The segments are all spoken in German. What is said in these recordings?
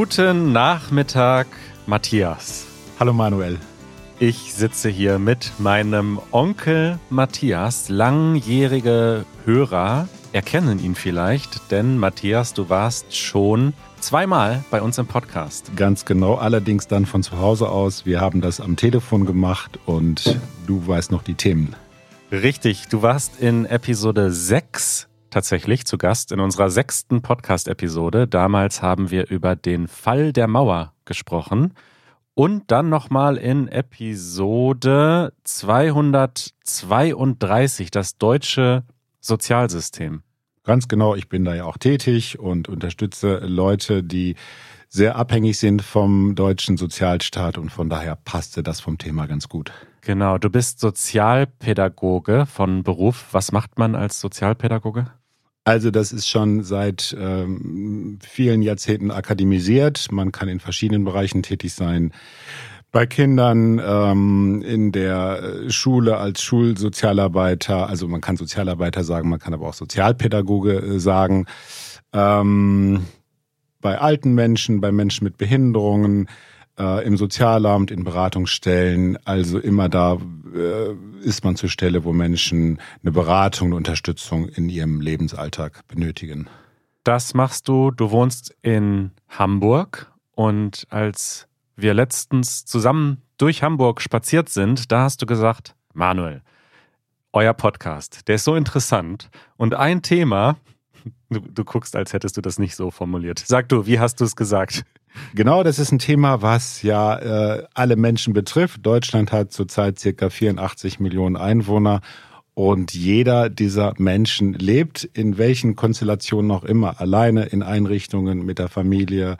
Guten Nachmittag, Matthias. Hallo Manuel. Ich sitze hier mit meinem Onkel Matthias, langjährige Hörer erkennen ihn vielleicht, denn Matthias, du warst schon zweimal bei uns im Podcast. Ganz genau, allerdings dann von zu Hause aus. Wir haben das am Telefon gemacht und du weißt noch die Themen. Richtig, du warst in Episode 6 tatsächlich zu Gast in unserer sechsten Podcast-Episode. Damals haben wir über den Fall der Mauer gesprochen. Und dann nochmal in Episode 232, das deutsche Sozialsystem. Ganz genau, ich bin da ja auch tätig und unterstütze Leute, die sehr abhängig sind vom deutschen Sozialstaat und von daher passte das vom Thema ganz gut. Genau, du bist Sozialpädagoge von Beruf. Was macht man als Sozialpädagoge? Also das ist schon seit ähm, vielen Jahrzehnten akademisiert. Man kann in verschiedenen Bereichen tätig sein. Bei Kindern ähm, in der Schule als Schulsozialarbeiter, also man kann Sozialarbeiter sagen, man kann aber auch Sozialpädagoge äh, sagen. Ähm, bei alten Menschen, bei Menschen mit Behinderungen, äh, im Sozialamt, in Beratungsstellen. Also immer da äh, ist man zur Stelle, wo Menschen eine Beratung, eine Unterstützung in ihrem Lebensalltag benötigen. Das machst du. Du wohnst in Hamburg und als wir letztens zusammen durch Hamburg spaziert sind, da hast du gesagt, Manuel, euer Podcast, der ist so interessant und ein Thema, du, du guckst, als hättest du das nicht so formuliert. Sag du, wie hast du es gesagt? Genau, das ist ein Thema, was ja äh, alle Menschen betrifft. Deutschland hat zurzeit circa 84 Millionen Einwohner und jeder dieser Menschen lebt in welchen Konstellationen auch immer, alleine in Einrichtungen mit der Familie,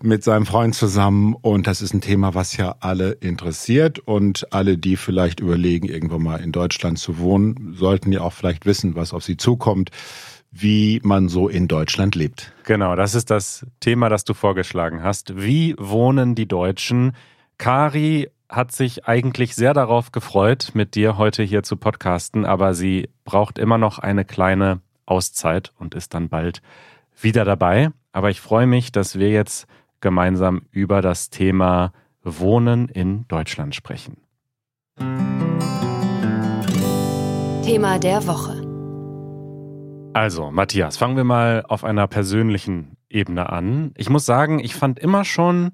mit seinem Freund zusammen. Und das ist ein Thema, was ja alle interessiert. Und alle, die vielleicht überlegen, irgendwann mal in Deutschland zu wohnen, sollten ja auch vielleicht wissen, was auf sie zukommt wie man so in Deutschland lebt. Genau, das ist das Thema, das du vorgeschlagen hast. Wie wohnen die Deutschen? Kari hat sich eigentlich sehr darauf gefreut, mit dir heute hier zu podcasten, aber sie braucht immer noch eine kleine Auszeit und ist dann bald wieder dabei. Aber ich freue mich, dass wir jetzt gemeinsam über das Thema Wohnen in Deutschland sprechen. Thema der Woche. Also, Matthias, fangen wir mal auf einer persönlichen Ebene an. Ich muss sagen, ich fand immer schon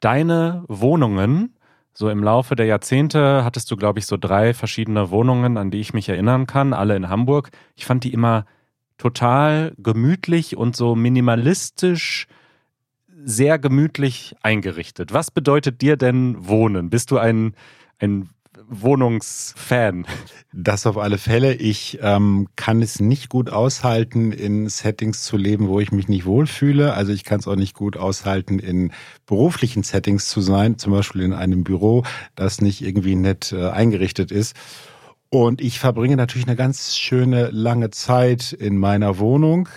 deine Wohnungen, so im Laufe der Jahrzehnte hattest du, glaube ich, so drei verschiedene Wohnungen, an die ich mich erinnern kann, alle in Hamburg. Ich fand die immer total gemütlich und so minimalistisch, sehr gemütlich eingerichtet. Was bedeutet dir denn Wohnen? Bist du ein, ein Wohnungsfan. Das auf alle Fälle. Ich ähm, kann es nicht gut aushalten, in Settings zu leben, wo ich mich nicht wohlfühle. Also ich kann es auch nicht gut aushalten, in beruflichen Settings zu sein, zum Beispiel in einem Büro, das nicht irgendwie nett äh, eingerichtet ist. Und ich verbringe natürlich eine ganz schöne lange Zeit in meiner Wohnung.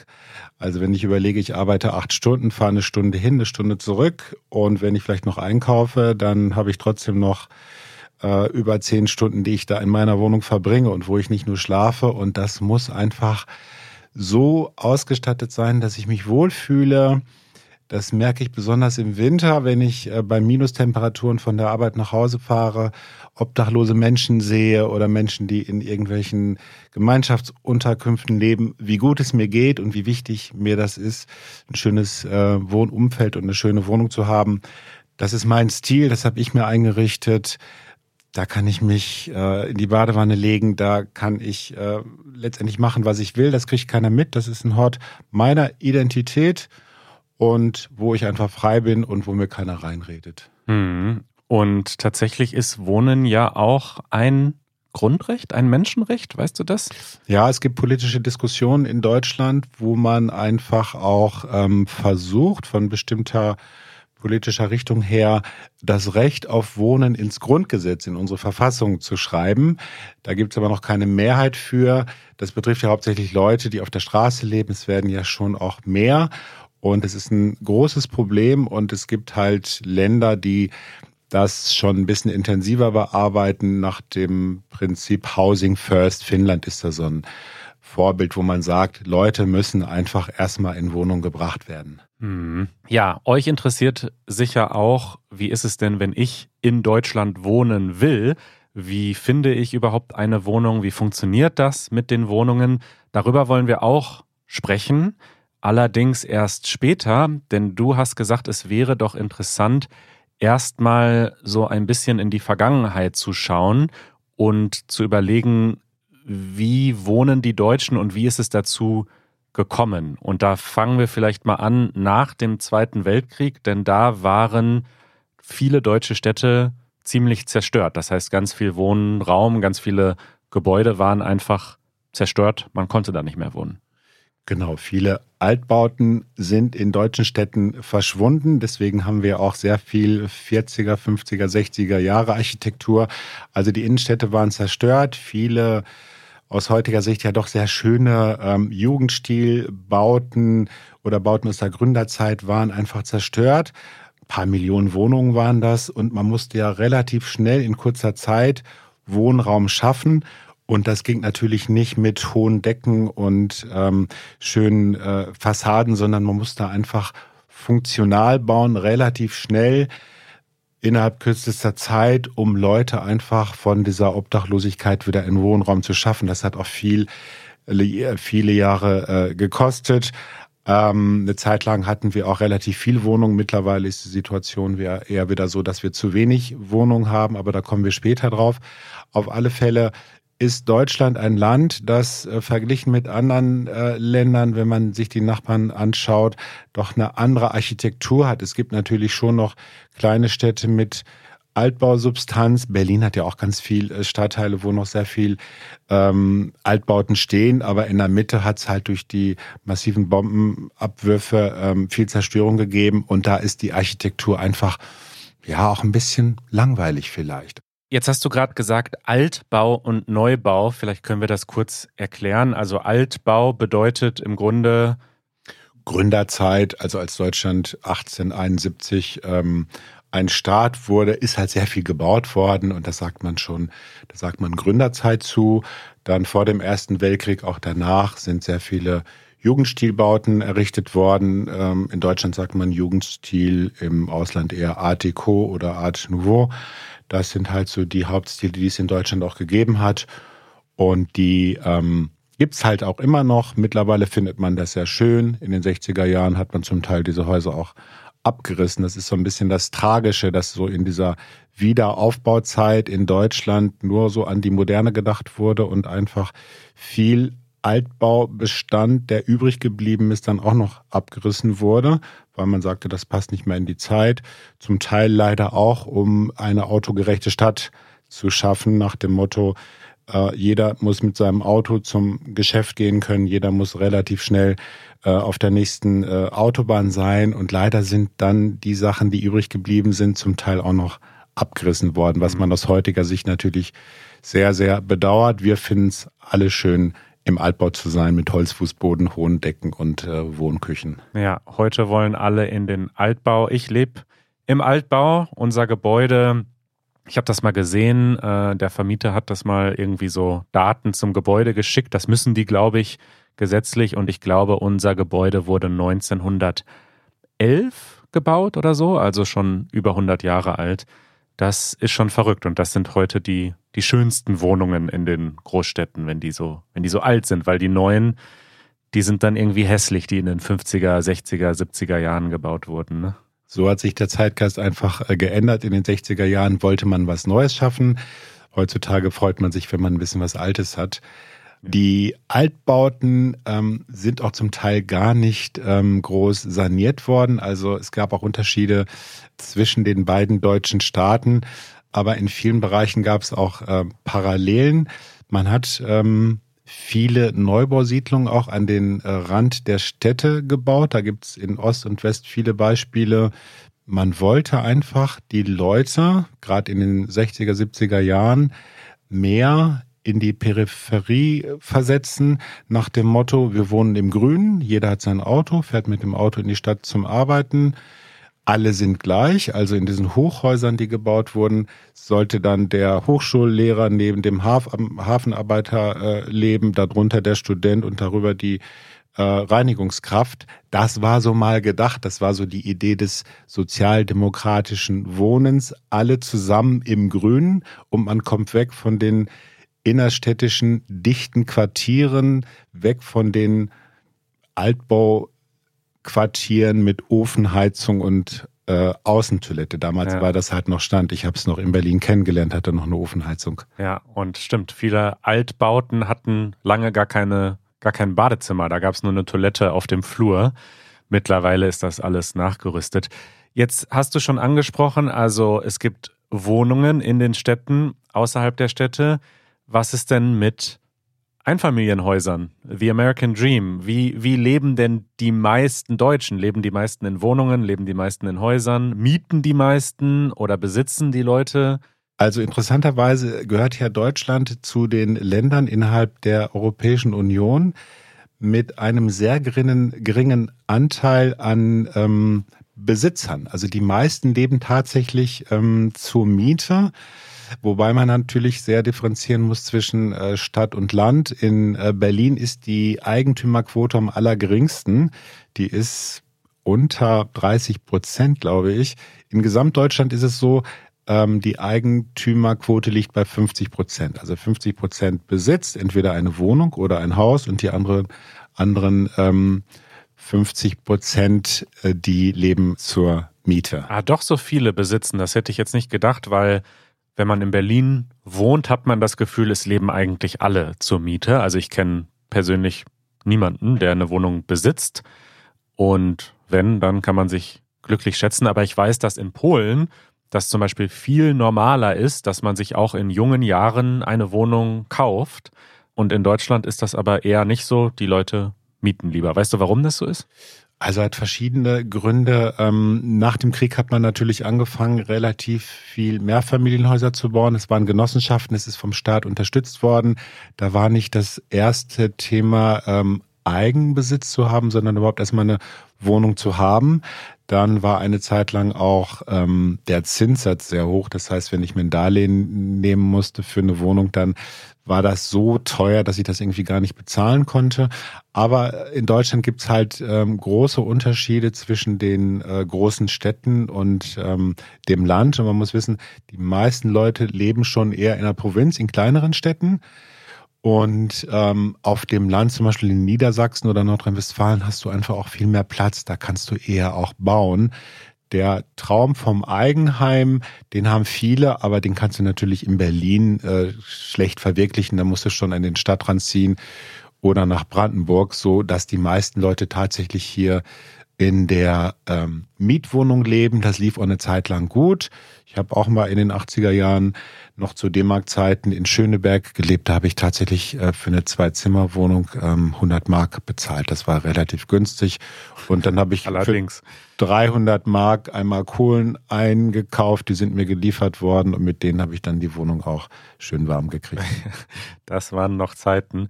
Also wenn ich überlege, ich arbeite acht Stunden, fahre eine Stunde hin, eine Stunde zurück und wenn ich vielleicht noch einkaufe, dann habe ich trotzdem noch äh, über zehn Stunden, die ich da in meiner Wohnung verbringe und wo ich nicht nur schlafe. Und das muss einfach so ausgestattet sein, dass ich mich wohlfühle. Das merke ich besonders im Winter, wenn ich äh, bei Minustemperaturen von der Arbeit nach Hause fahre, obdachlose Menschen sehe oder Menschen, die in irgendwelchen Gemeinschaftsunterkünften leben, wie gut es mir geht und wie wichtig mir das ist, ein schönes äh, Wohnumfeld und eine schöne Wohnung zu haben. Das ist mein Stil, das habe ich mir eingerichtet. Da kann ich mich äh, in die Badewanne legen, da kann ich äh, letztendlich machen, was ich will. Das kriegt keiner mit. Das ist ein Hort meiner Identität und wo ich einfach frei bin und wo mir keiner reinredet. Hm. Und tatsächlich ist Wohnen ja auch ein Grundrecht, ein Menschenrecht, weißt du das? Ja, es gibt politische Diskussionen in Deutschland, wo man einfach auch ähm, versucht, von bestimmter politischer Richtung her das Recht auf Wohnen ins Grundgesetz, in unsere Verfassung zu schreiben. Da gibt es aber noch keine Mehrheit für. Das betrifft ja hauptsächlich Leute, die auf der Straße leben. Es werden ja schon auch mehr. Und es ist ein großes Problem. Und es gibt halt Länder, die das schon ein bisschen intensiver bearbeiten nach dem Prinzip Housing First. Finnland ist da so ein Vorbild, wo man sagt, Leute müssen einfach erstmal in Wohnung gebracht werden. Hm. Ja, euch interessiert sicher auch, wie ist es denn, wenn ich in Deutschland wohnen will? Wie finde ich überhaupt eine Wohnung? Wie funktioniert das mit den Wohnungen? Darüber wollen wir auch sprechen. Allerdings erst später, denn du hast gesagt, es wäre doch interessant, erstmal so ein bisschen in die Vergangenheit zu schauen und zu überlegen, wie wohnen die Deutschen und wie ist es dazu gekommen? Und da fangen wir vielleicht mal an nach dem Zweiten Weltkrieg, denn da waren viele deutsche Städte ziemlich zerstört. Das heißt, ganz viel Wohnraum, ganz viele Gebäude waren einfach zerstört. Man konnte da nicht mehr wohnen. Genau, viele Altbauten sind in deutschen Städten verschwunden. Deswegen haben wir auch sehr viel 40er, 50er, 60er Jahre Architektur. Also die Innenstädte waren zerstört. Viele aus heutiger Sicht ja doch sehr schöne ähm, Jugendstilbauten oder Bauten aus der Gründerzeit waren einfach zerstört. Ein paar Millionen Wohnungen waren das und man musste ja relativ schnell in kurzer Zeit Wohnraum schaffen. Und das ging natürlich nicht mit hohen Decken und ähm, schönen äh, Fassaden, sondern man musste einfach funktional bauen, relativ schnell innerhalb kürzester Zeit, um Leute einfach von dieser Obdachlosigkeit wieder in Wohnraum zu schaffen. Das hat auch viel, viele Jahre äh, gekostet. Ähm, eine Zeit lang hatten wir auch relativ viel Wohnungen. Mittlerweile ist die Situation eher wieder so, dass wir zu wenig Wohnungen haben, aber da kommen wir später drauf. Auf alle Fälle ist Deutschland ein Land, das äh, verglichen mit anderen äh, Ländern, wenn man sich die Nachbarn anschaut, doch eine andere Architektur hat. Es gibt natürlich schon noch kleine Städte mit Altbausubstanz. Berlin hat ja auch ganz viel äh, Stadtteile, wo noch sehr viel ähm, Altbauten stehen, aber in der Mitte hat es halt durch die massiven Bombenabwürfe ähm, viel Zerstörung gegeben und da ist die Architektur einfach ja auch ein bisschen langweilig vielleicht. Jetzt hast du gerade gesagt, Altbau und Neubau. Vielleicht können wir das kurz erklären. Also Altbau bedeutet im Grunde Gründerzeit, also als Deutschland 1871 ähm, ein Staat wurde, ist halt sehr viel gebaut worden und das sagt man schon, da sagt man Gründerzeit zu. Dann vor dem Ersten Weltkrieg, auch danach, sind sehr viele Jugendstilbauten errichtet worden. Ähm, in Deutschland sagt man Jugendstil, im Ausland eher Art Deco oder Art Nouveau. Das sind halt so die Hauptstile, die es in Deutschland auch gegeben hat. Und die ähm, gibt es halt auch immer noch. Mittlerweile findet man das sehr schön. In den 60er Jahren hat man zum Teil diese Häuser auch abgerissen. Das ist so ein bisschen das Tragische, dass so in dieser Wiederaufbauzeit in Deutschland nur so an die Moderne gedacht wurde und einfach viel Altbaubestand, der übrig geblieben ist, dann auch noch abgerissen wurde, weil man sagte, das passt nicht mehr in die Zeit. Zum Teil leider auch, um eine autogerechte Stadt zu schaffen, nach dem Motto, äh, jeder muss mit seinem Auto zum Geschäft gehen können, jeder muss relativ schnell äh, auf der nächsten äh, Autobahn sein. Und leider sind dann die Sachen, die übrig geblieben sind, zum Teil auch noch abgerissen worden, was mhm. man aus heutiger Sicht natürlich sehr, sehr bedauert. Wir finden es alle schön im Altbau zu sein mit Holzfußboden, hohen Decken und äh, Wohnküchen. Ja, heute wollen alle in den Altbau. Ich lebe im Altbau. Unser Gebäude, ich habe das mal gesehen, äh, der Vermieter hat das mal irgendwie so Daten zum Gebäude geschickt. Das müssen die, glaube ich, gesetzlich. Und ich glaube, unser Gebäude wurde 1911 gebaut oder so, also schon über 100 Jahre alt. Das ist schon verrückt und das sind heute die, die schönsten Wohnungen in den Großstädten, wenn die so, wenn die so alt sind, weil die neuen, die sind dann irgendwie hässlich, die in den 50er, 60er, 70er Jahren gebaut wurden. Ne? So hat sich der Zeitgeist einfach äh, geändert. In den 60er Jahren wollte man was Neues schaffen. Heutzutage freut man sich, wenn man ein bisschen was Altes hat. Die Altbauten ähm, sind auch zum Teil gar nicht ähm, groß saniert worden. Also es gab auch Unterschiede zwischen den beiden deutschen Staaten, aber in vielen Bereichen gab es auch äh, Parallelen. Man hat ähm, viele Neubausiedlungen auch an den äh, Rand der Städte gebaut. Da gibt es in Ost und West viele Beispiele. Man wollte einfach die Leute, gerade in den 60er, 70er Jahren, mehr in die Peripherie versetzen, nach dem Motto, wir wohnen im Grünen, jeder hat sein Auto, fährt mit dem Auto in die Stadt zum Arbeiten. Alle sind gleich. Also in diesen Hochhäusern, die gebaut wurden, sollte dann der Hochschullehrer neben dem Haf Hafenarbeiter äh, leben, darunter der Student und darüber die äh, Reinigungskraft. Das war so mal gedacht. Das war so die Idee des sozialdemokratischen Wohnens. Alle zusammen im Grünen und man kommt weg von den innerstädtischen dichten Quartieren, weg von den Altbau Quartieren mit Ofenheizung und äh, Außentoilette. Damals ja. war das halt noch Stand. Ich habe es noch in Berlin kennengelernt, hatte noch eine Ofenheizung. Ja, und stimmt, viele Altbauten hatten lange gar keine, gar kein Badezimmer. Da gab es nur eine Toilette auf dem Flur. Mittlerweile ist das alles nachgerüstet. Jetzt hast du schon angesprochen, also es gibt Wohnungen in den Städten, außerhalb der Städte. Was ist denn mit Einfamilienhäusern, The American Dream. Wie, wie leben denn die meisten Deutschen? Leben die meisten in Wohnungen, leben die meisten in Häusern, mieten die meisten oder besitzen die Leute? Also interessanterweise gehört ja Deutschland zu den Ländern innerhalb der Europäischen Union mit einem sehr geringen, geringen Anteil an ähm, Besitzern. Also die meisten leben tatsächlich ähm, zur Miete. Wobei man natürlich sehr differenzieren muss zwischen äh, Stadt und Land. In äh, Berlin ist die Eigentümerquote am allergeringsten. Die ist unter 30 Prozent, glaube ich. In Gesamtdeutschland ist es so, ähm, die Eigentümerquote liegt bei 50 Prozent. Also 50 Prozent besitzt entweder eine Wohnung oder ein Haus und die anderen, anderen ähm, 50 Prozent, äh, die leben zur Miete. Ah, doch so viele besitzen. Das hätte ich jetzt nicht gedacht, weil wenn man in Berlin wohnt, hat man das Gefühl, es leben eigentlich alle zur Miete. Also ich kenne persönlich niemanden, der eine Wohnung besitzt. Und wenn, dann kann man sich glücklich schätzen. Aber ich weiß, dass in Polen das zum Beispiel viel normaler ist, dass man sich auch in jungen Jahren eine Wohnung kauft. Und in Deutschland ist das aber eher nicht so. Die Leute mieten lieber. Weißt du, warum das so ist? Also hat verschiedene Gründe. Ähm, nach dem Krieg hat man natürlich angefangen, relativ viel Mehrfamilienhäuser zu bauen. Es waren Genossenschaften, es ist vom Staat unterstützt worden. Da war nicht das erste Thema ähm, Eigenbesitz zu haben, sondern überhaupt erstmal eine Wohnung zu haben. Dann war eine Zeit lang auch ähm, der Zinssatz sehr hoch. Das heißt, wenn ich mir ein Darlehen nehmen musste für eine Wohnung, dann war das so teuer, dass ich das irgendwie gar nicht bezahlen konnte. Aber in Deutschland gibt's halt ähm, große Unterschiede zwischen den äh, großen Städten und ähm, dem Land. Und man muss wissen, die meisten Leute leben schon eher in der Provinz, in kleineren Städten. Und ähm, auf dem Land, zum Beispiel in Niedersachsen oder Nordrhein-Westfalen, hast du einfach auch viel mehr Platz. Da kannst du eher auch bauen. Der Traum vom Eigenheim, den haben viele, aber den kannst du natürlich in Berlin äh, schlecht verwirklichen. Da musst du schon an den Stadtrand ziehen oder nach Brandenburg, so dass die meisten Leute tatsächlich hier in der ähm, Mietwohnung leben. Das lief auch eine Zeit lang gut. Ich habe auch mal in den 80er Jahren noch zu D-Mark-Zeiten in Schöneberg gelebt. Da habe ich tatsächlich äh, für eine Zwei-Zimmer-Wohnung ähm, 100 Mark bezahlt. Das war relativ günstig. Und dann habe ich Allerdings. für 300 Mark einmal Kohlen eingekauft. Die sind mir geliefert worden und mit denen habe ich dann die Wohnung auch schön warm gekriegt. Das waren noch Zeiten.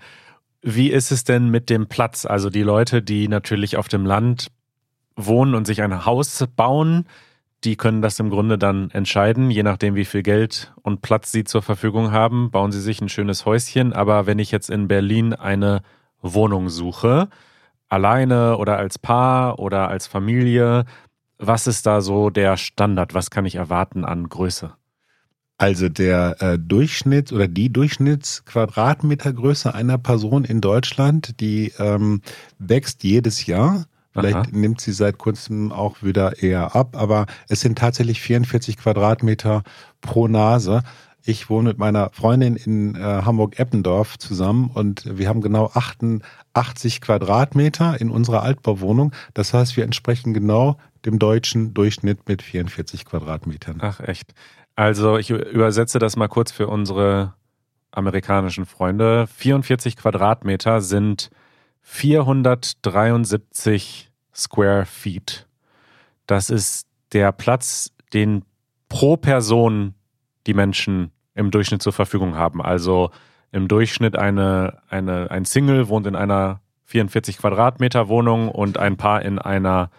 Wie ist es denn mit dem Platz? Also die Leute, die natürlich auf dem Land wohnen und sich ein Haus bauen, die können das im Grunde dann entscheiden, je nachdem, wie viel Geld und Platz sie zur Verfügung haben, bauen sie sich ein schönes Häuschen. Aber wenn ich jetzt in Berlin eine Wohnung suche, alleine oder als Paar oder als Familie, was ist da so der Standard? Was kann ich erwarten an Größe? Also der äh, Durchschnitt oder die Durchschnittsquadratmetergröße einer Person in Deutschland, die ähm, wächst jedes Jahr. Vielleicht Aha. nimmt sie seit kurzem auch wieder eher ab, aber es sind tatsächlich 44 Quadratmeter pro Nase. Ich wohne mit meiner Freundin in äh, Hamburg-Eppendorf zusammen und wir haben genau 88 Quadratmeter in unserer Altbauwohnung. Das heißt, wir entsprechen genau dem deutschen Durchschnitt mit 44 Quadratmetern. Ach echt. Also ich übersetze das mal kurz für unsere amerikanischen Freunde. 44 Quadratmeter sind 473 Square Feet. Das ist der Platz, den pro Person die Menschen im Durchschnitt zur Verfügung haben. Also im Durchschnitt eine, eine, ein Single wohnt in einer 44 Quadratmeter Wohnung und ein Paar in einer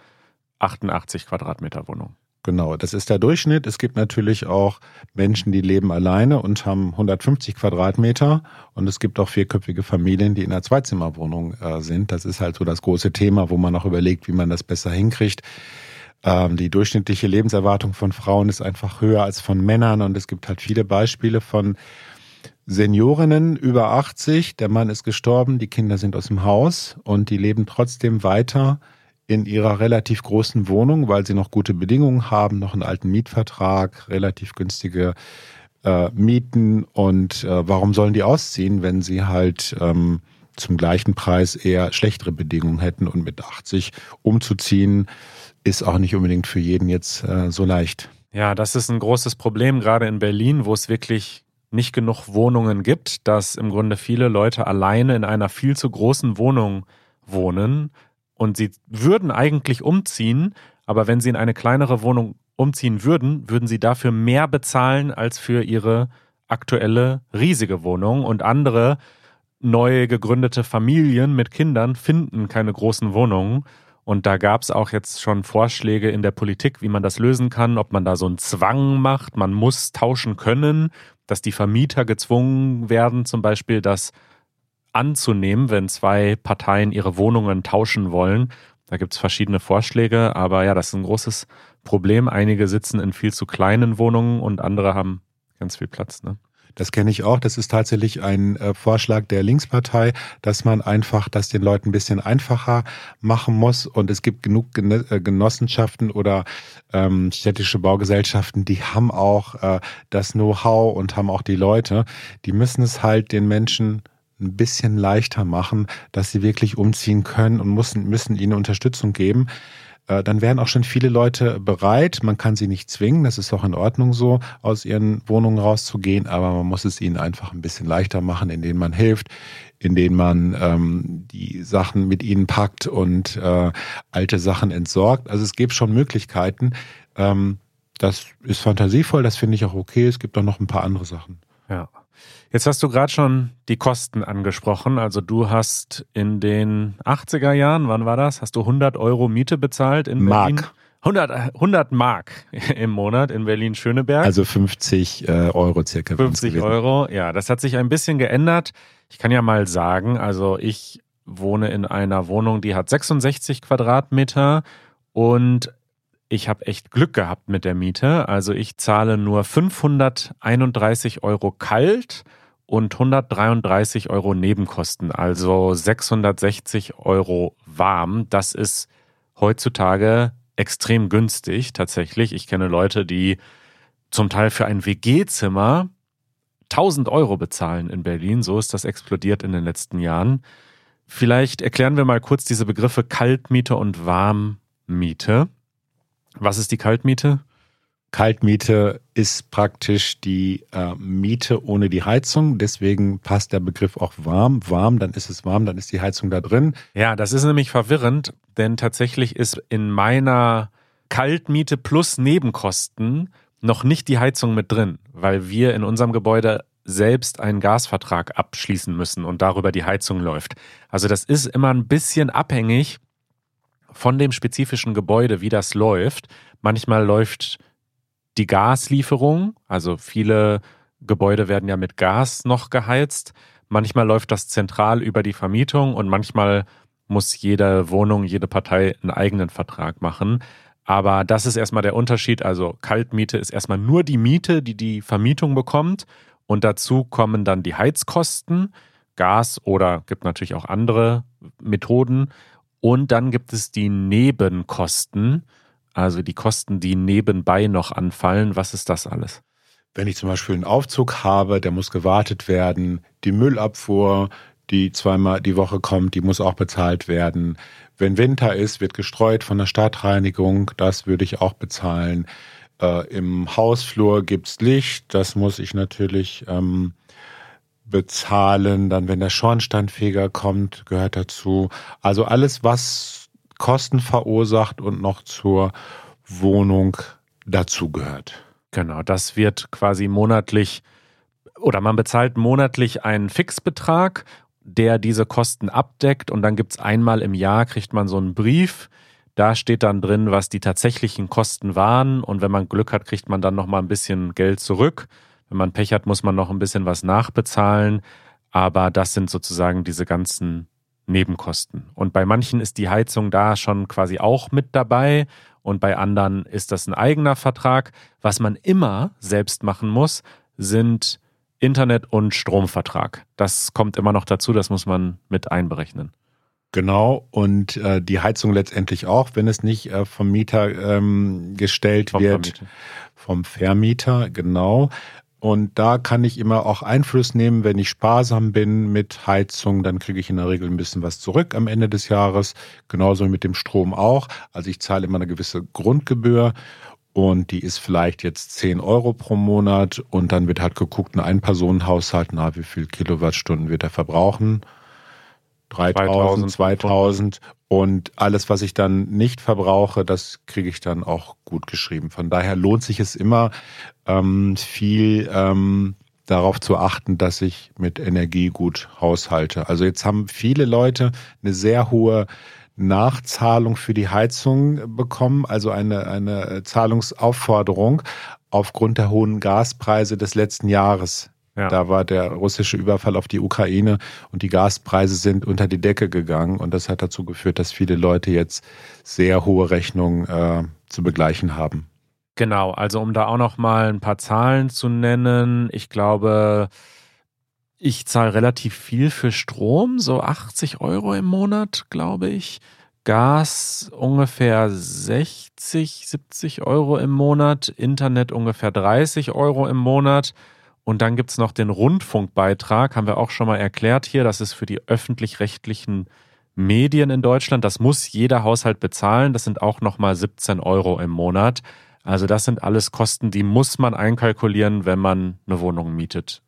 88 Quadratmeter Wohnung. Genau, das ist der Durchschnitt. Es gibt natürlich auch Menschen, die leben alleine und haben 150 Quadratmeter. Und es gibt auch vierköpfige Familien, die in einer Zweizimmerwohnung äh, sind. Das ist halt so das große Thema, wo man auch überlegt, wie man das besser hinkriegt. Ähm, die durchschnittliche Lebenserwartung von Frauen ist einfach höher als von Männern. Und es gibt halt viele Beispiele von Seniorinnen über 80. Der Mann ist gestorben, die Kinder sind aus dem Haus und die leben trotzdem weiter in ihrer relativ großen Wohnung, weil sie noch gute Bedingungen haben, noch einen alten Mietvertrag, relativ günstige äh, Mieten. Und äh, warum sollen die ausziehen, wenn sie halt ähm, zum gleichen Preis eher schlechtere Bedingungen hätten? Und mit 80 umzuziehen, ist auch nicht unbedingt für jeden jetzt äh, so leicht. Ja, das ist ein großes Problem, gerade in Berlin, wo es wirklich nicht genug Wohnungen gibt, dass im Grunde viele Leute alleine in einer viel zu großen Wohnung wohnen und sie würden eigentlich umziehen, aber wenn sie in eine kleinere Wohnung umziehen würden, würden sie dafür mehr bezahlen als für ihre aktuelle riesige Wohnung und andere neu gegründete Familien mit Kindern finden keine großen Wohnungen. Und da gab es auch jetzt schon Vorschläge in der Politik, wie man das lösen kann, ob man da so einen Zwang macht, man muss tauschen können, dass die Vermieter gezwungen werden, zum Beispiel, dass anzunehmen, wenn zwei Parteien ihre Wohnungen tauschen wollen. Da gibt es verschiedene Vorschläge, aber ja, das ist ein großes Problem. Einige sitzen in viel zu kleinen Wohnungen und andere haben ganz viel Platz. Ne? Das kenne ich auch. Das ist tatsächlich ein äh, Vorschlag der Linkspartei, dass man einfach das den Leuten ein bisschen einfacher machen muss. Und es gibt genug Gen äh, Genossenschaften oder ähm, städtische Baugesellschaften, die haben auch äh, das Know-how und haben auch die Leute. Die müssen es halt den Menschen ein bisschen leichter machen, dass sie wirklich umziehen können und müssen, müssen ihnen Unterstützung geben. Äh, dann wären auch schon viele Leute bereit. Man kann sie nicht zwingen, das ist auch in Ordnung so, aus ihren Wohnungen rauszugehen, aber man muss es ihnen einfach ein bisschen leichter machen, indem man hilft, indem man ähm, die Sachen mit ihnen packt und äh, alte Sachen entsorgt. Also es gibt schon Möglichkeiten. Ähm, das ist fantasievoll, das finde ich auch okay. Es gibt auch noch ein paar andere Sachen. Ja. Jetzt hast du gerade schon die Kosten angesprochen. Also du hast in den 80er Jahren, wann war das? Hast du 100 Euro Miete bezahlt in Berlin? Mark. 100, 100 Mark im Monat in Berlin-Schöneberg. Also 50 äh, Euro circa. 50 Euro, ja. Das hat sich ein bisschen geändert. Ich kann ja mal sagen, also ich wohne in einer Wohnung, die hat 66 Quadratmeter und ich habe echt Glück gehabt mit der Miete. Also ich zahle nur 531 Euro kalt und 133 Euro Nebenkosten, also 660 Euro warm. Das ist heutzutage extrem günstig tatsächlich. Ich kenne Leute, die zum Teil für ein WG-Zimmer 1000 Euro bezahlen in Berlin. So ist das explodiert in den letzten Jahren. Vielleicht erklären wir mal kurz diese Begriffe Kaltmiete und Warmmiete. Was ist die Kaltmiete? Kaltmiete ist praktisch die äh, Miete ohne die Heizung. Deswegen passt der Begriff auch warm. Warm, dann ist es warm, dann ist die Heizung da drin. Ja, das ist nämlich verwirrend, denn tatsächlich ist in meiner Kaltmiete plus Nebenkosten noch nicht die Heizung mit drin, weil wir in unserem Gebäude selbst einen Gasvertrag abschließen müssen und darüber die Heizung läuft. Also das ist immer ein bisschen abhängig von dem spezifischen Gebäude, wie das läuft. Manchmal läuft die Gaslieferung, also viele Gebäude werden ja mit Gas noch geheizt. Manchmal läuft das zentral über die Vermietung und manchmal muss jede Wohnung, jede Partei einen eigenen Vertrag machen. Aber das ist erstmal der Unterschied. Also Kaltmiete ist erstmal nur die Miete, die die Vermietung bekommt. Und dazu kommen dann die Heizkosten, Gas oder gibt natürlich auch andere Methoden. Und dann gibt es die Nebenkosten, also die Kosten, die nebenbei noch anfallen. Was ist das alles? Wenn ich zum Beispiel einen Aufzug habe, der muss gewartet werden, die Müllabfuhr, die zweimal die Woche kommt, die muss auch bezahlt werden. Wenn Winter ist, wird gestreut von der Stadtreinigung, das würde ich auch bezahlen. Äh, Im Hausflur gibt's Licht, das muss ich natürlich ähm, bezahlen. Dann, wenn der Schornsteinfeger kommt, gehört dazu. Also alles, was Kosten verursacht und noch zur Wohnung dazugehört. Genau, das wird quasi monatlich oder man bezahlt monatlich einen Fixbetrag, der diese Kosten abdeckt und dann gibt es einmal im Jahr, kriegt man so einen Brief, Da steht dann drin, was die tatsächlichen Kosten waren und wenn man Glück hat, kriegt man dann noch mal ein bisschen Geld zurück. Wenn man Pech hat, muss man noch ein bisschen was nachbezahlen. Aber das sind sozusagen diese ganzen Nebenkosten. Und bei manchen ist die Heizung da schon quasi auch mit dabei und bei anderen ist das ein eigener Vertrag. Was man immer selbst machen muss, sind Internet- und Stromvertrag. Das kommt immer noch dazu, das muss man mit einberechnen. Genau, und äh, die Heizung letztendlich auch, wenn es nicht äh, vom Mieter ähm, gestellt vom wird. Vermieter. Vom Vermieter, genau. Und da kann ich immer auch Einfluss nehmen, wenn ich sparsam bin mit Heizung, dann kriege ich in der Regel ein bisschen was zurück am Ende des Jahres. Genauso mit dem Strom auch. Also ich zahle immer eine gewisse Grundgebühr und die ist vielleicht jetzt 10 Euro pro Monat und dann wird halt geguckt, ein Ein-Personen-Haushalt, na, wie viel Kilowattstunden wird er verbrauchen? 3000, 2000 und alles, was ich dann nicht verbrauche, das kriege ich dann auch gut geschrieben. Von daher lohnt sich es immer, ähm, viel ähm, darauf zu achten, dass ich mit Energie gut haushalte. Also jetzt haben viele Leute eine sehr hohe Nachzahlung für die Heizung bekommen, also eine, eine Zahlungsaufforderung aufgrund der hohen Gaspreise des letzten Jahres. Ja. Da war der russische Überfall auf die Ukraine und die Gaspreise sind unter die Decke gegangen und das hat dazu geführt, dass viele Leute jetzt sehr hohe Rechnungen äh, zu begleichen haben. Genau, also um da auch noch mal ein paar Zahlen zu nennen, ich glaube, ich zahle relativ viel für Strom, so 80 Euro im Monat, glaube ich. Gas ungefähr 60, 70 Euro im Monat, Internet ungefähr 30 Euro im Monat. Und dann gibt's noch den Rundfunkbeitrag, haben wir auch schon mal erklärt hier. Das ist für die öffentlich-rechtlichen Medien in Deutschland. Das muss jeder Haushalt bezahlen. Das sind auch nochmal 17 Euro im Monat. Also das sind alles Kosten, die muss man einkalkulieren, wenn man eine Wohnung mietet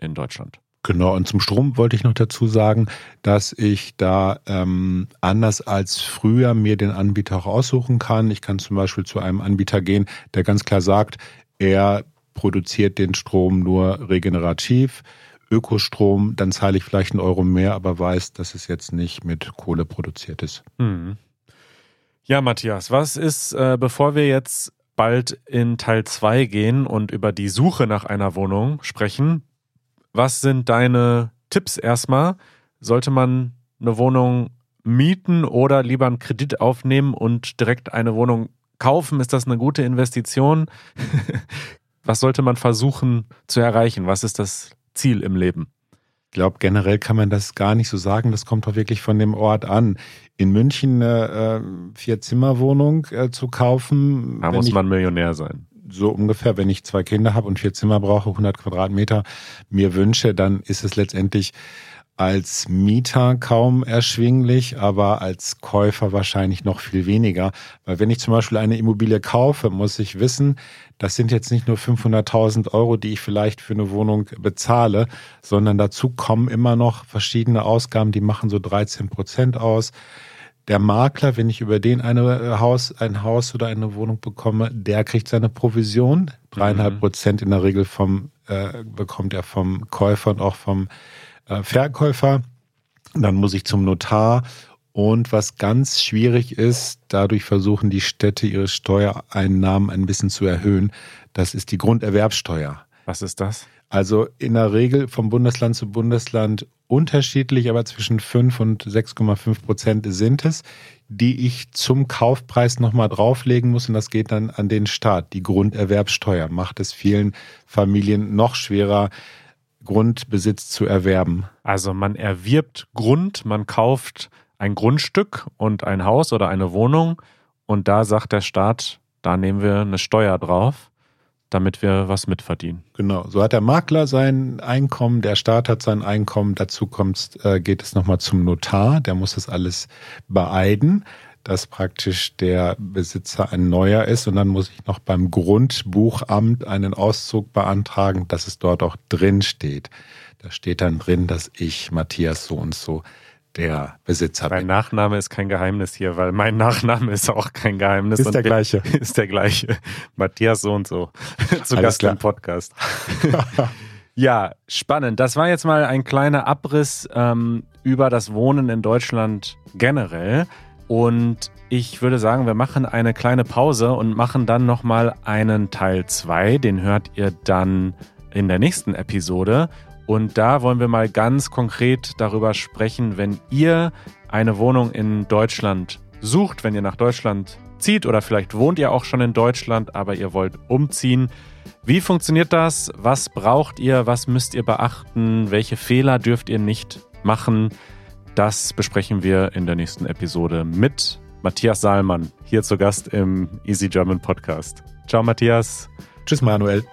in Deutschland. Genau, und zum Strom wollte ich noch dazu sagen, dass ich da ähm, anders als früher mir den Anbieter auch aussuchen kann. Ich kann zum Beispiel zu einem Anbieter gehen, der ganz klar sagt, er produziert den Strom nur regenerativ. Ökostrom, dann zahle ich vielleicht einen Euro mehr, aber weiß, dass es jetzt nicht mit Kohle produziert ist. Mhm. Ja, Matthias, was ist, äh, bevor wir jetzt bald in Teil 2 gehen und über die Suche nach einer Wohnung sprechen, was sind deine Tipps erstmal? Sollte man eine Wohnung mieten oder lieber einen Kredit aufnehmen und direkt eine Wohnung kaufen? Ist das eine gute Investition? Was sollte man versuchen zu erreichen? Was ist das Ziel im Leben? Ich glaube, generell kann man das gar nicht so sagen. Das kommt doch wirklich von dem Ort an. In München eine äh, Vier-Zimmer-Wohnung äh, zu kaufen. Da muss man Millionär sein. So ungefähr, wenn ich zwei Kinder habe und vier Zimmer brauche, 100 Quadratmeter mir wünsche, dann ist es letztendlich als Mieter kaum erschwinglich, aber als Käufer wahrscheinlich noch viel weniger. Weil wenn ich zum Beispiel eine Immobilie kaufe, muss ich wissen, das sind jetzt nicht nur 500.000 Euro, die ich vielleicht für eine Wohnung bezahle, sondern dazu kommen immer noch verschiedene Ausgaben, die machen so 13 Prozent aus. Der Makler, wenn ich über den eine äh, Haus, ein Haus oder eine Wohnung bekomme, der kriegt seine Provision. Dreieinhalb mhm. Prozent in der Regel vom, äh, bekommt er vom Käufer und auch vom äh, Verkäufer. Dann muss ich zum Notar. Und was ganz schwierig ist, dadurch versuchen die Städte ihre Steuereinnahmen ein bisschen zu erhöhen. Das ist die Grunderwerbsteuer. Was ist das? Also in der Regel vom Bundesland zu Bundesland unterschiedlich, aber zwischen 5 und 6,5 Prozent sind es, die ich zum Kaufpreis nochmal drauflegen muss. Und das geht dann an den Staat. Die Grunderwerbsteuer macht es vielen Familien noch schwerer, Grundbesitz zu erwerben. Also man erwirbt Grund, man kauft ein Grundstück und ein Haus oder eine Wohnung und da sagt der Staat, da nehmen wir eine Steuer drauf, damit wir was mitverdienen. Genau, so hat der Makler sein Einkommen, der Staat hat sein Einkommen, dazu kommt, äh, geht es nochmal zum Notar, der muss das alles beeiden dass praktisch der Besitzer ein neuer ist und dann muss ich noch beim Grundbuchamt einen Auszug beantragen, dass es dort auch drin steht. Da steht dann drin, dass ich Matthias so und so der Besitzer Dein bin. Mein Nachname ist kein Geheimnis hier, weil mein Nachname ist auch kein Geheimnis. Ist der gleiche. Ist der gleiche. Matthias so und so. Zu Gast im Podcast. ja, spannend. Das war jetzt mal ein kleiner Abriss ähm, über das Wohnen in Deutschland generell. Und ich würde sagen, wir machen eine kleine Pause und machen dann nochmal einen Teil 2. Den hört ihr dann in der nächsten Episode. Und da wollen wir mal ganz konkret darüber sprechen, wenn ihr eine Wohnung in Deutschland sucht, wenn ihr nach Deutschland zieht oder vielleicht wohnt ihr auch schon in Deutschland, aber ihr wollt umziehen. Wie funktioniert das? Was braucht ihr? Was müsst ihr beachten? Welche Fehler dürft ihr nicht machen? Das besprechen wir in der nächsten Episode mit Matthias Saalmann, hier zu Gast im Easy German Podcast. Ciao, Matthias. Tschüss, Manuel.